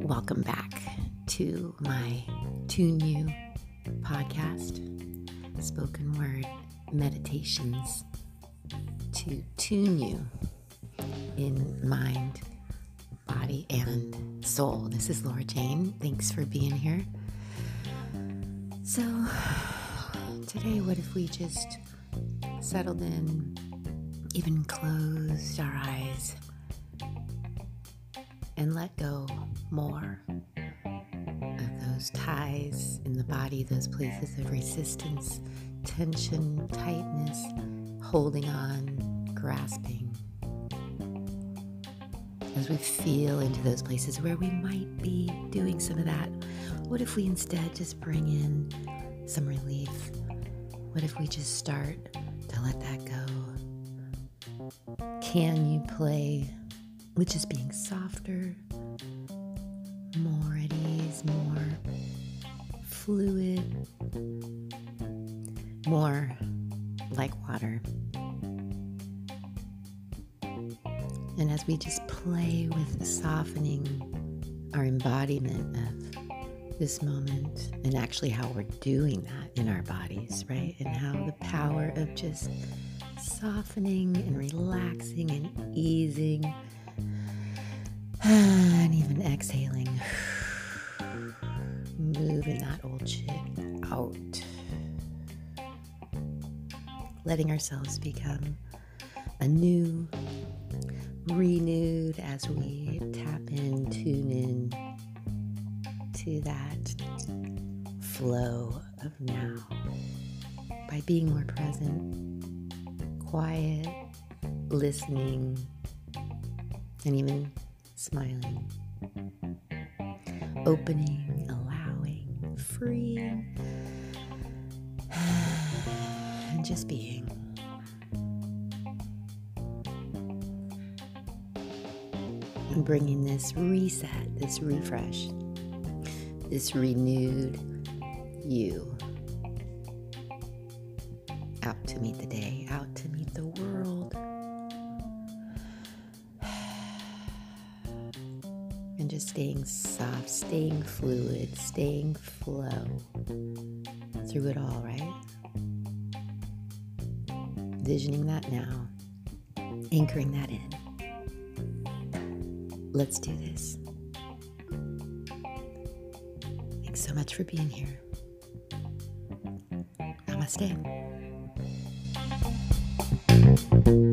Welcome back to my Tune You podcast, spoken word meditations to tune you in mind, body, and soul. This is Laura Jane. Thanks for being here. So, today, what if we just settled in, even closed our eyes, and let go more of those ties in the body, those places of resistance, tension, tightness, holding on, grasping. As we feel into those places where we might be doing some of that, what if we instead just bring in some relief? What if we just start to let that go? Can you play with just being softer, more at ease, more fluid, more like water? And as we just play with softening our embodiment of this moment and actually how we're doing that in our bodies, right? And how the power of just softening and relaxing and easing. And even exhaling, moving that old shit out, letting ourselves become a new renewed as we tap in, tune in to that flow of now. By being more present, quiet, listening, and even smiling, opening, allowing, freeing, and just being. And bringing this reset, this refresh, this renewed you out to meet the day, out to the world. And just staying soft, staying fluid, staying flow through it all, right? Visioning that now, anchoring that in. Let's do this. Thanks so much for being here. Namaste. Thank you.